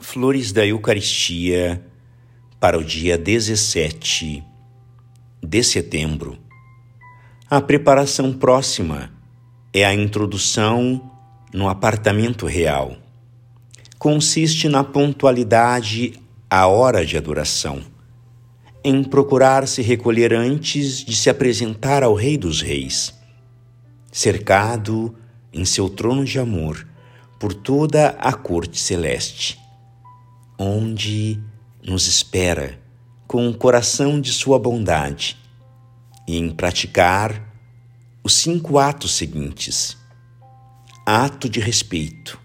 Flores da Eucaristia para o dia 17 de setembro. A preparação próxima é a introdução no apartamento real. Consiste na pontualidade à hora de adoração, em procurar se recolher antes de se apresentar ao Rei dos Reis, cercado em seu trono de amor por toda a corte celeste onde nos espera com o coração de Sua bondade e em praticar os cinco atos seguintes. Ato de respeito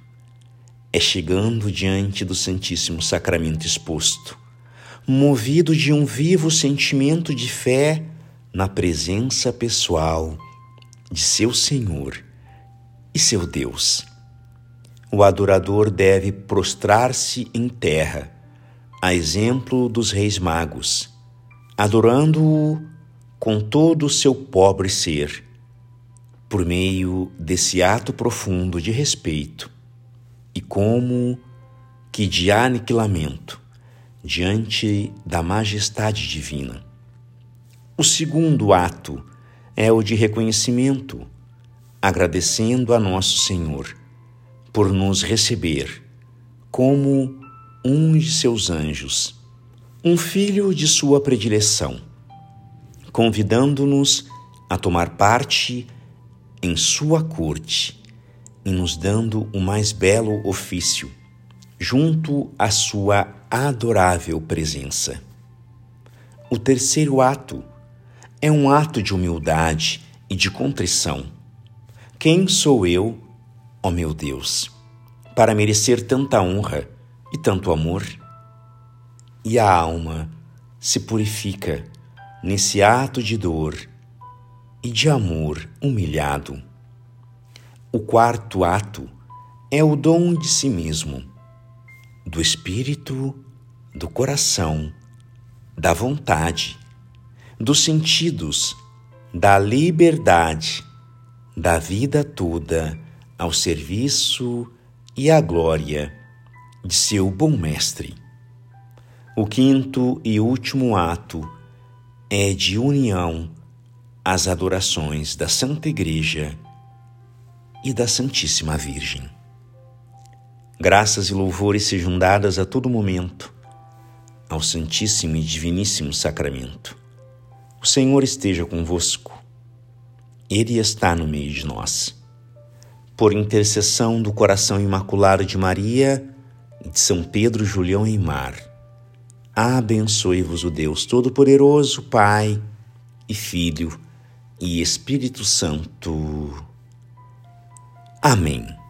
é chegando diante do Santíssimo Sacramento exposto, movido de um vivo sentimento de fé na presença pessoal de seu Senhor e seu Deus o adorador deve prostrar-se em terra, a exemplo dos reis magos, adorando-o com todo o seu pobre ser, por meio desse ato profundo de respeito e como que de aniquilamento diante da majestade divina. O segundo ato é o de reconhecimento, agradecendo a Nosso Senhor por nos receber como um de seus anjos, um filho de sua predileção, convidando-nos a tomar parte em sua corte e nos dando o mais belo ofício, junto à sua adorável presença. O terceiro ato é um ato de humildade e de contrição. Quem sou eu ó meu Deus, para merecer tanta honra e tanto amor? E a alma se purifica nesse ato de dor e de amor humilhado. O quarto ato é o dom de si mesmo, do espírito, do coração, da vontade, dos sentidos, da liberdade, da vida toda ao serviço e à glória de seu bom mestre. O quinto e último ato é de união às adorações da Santa Igreja e da Santíssima Virgem. Graças e louvores sejam dadas a todo momento ao Santíssimo e Diviníssimo Sacramento. O Senhor esteja convosco, Ele está no meio de nós por intercessão do coração imaculado de Maria e de São Pedro Julião e Mar, abençoe-vos o Deus Todo-Poderoso, Pai e Filho e Espírito Santo. Amém.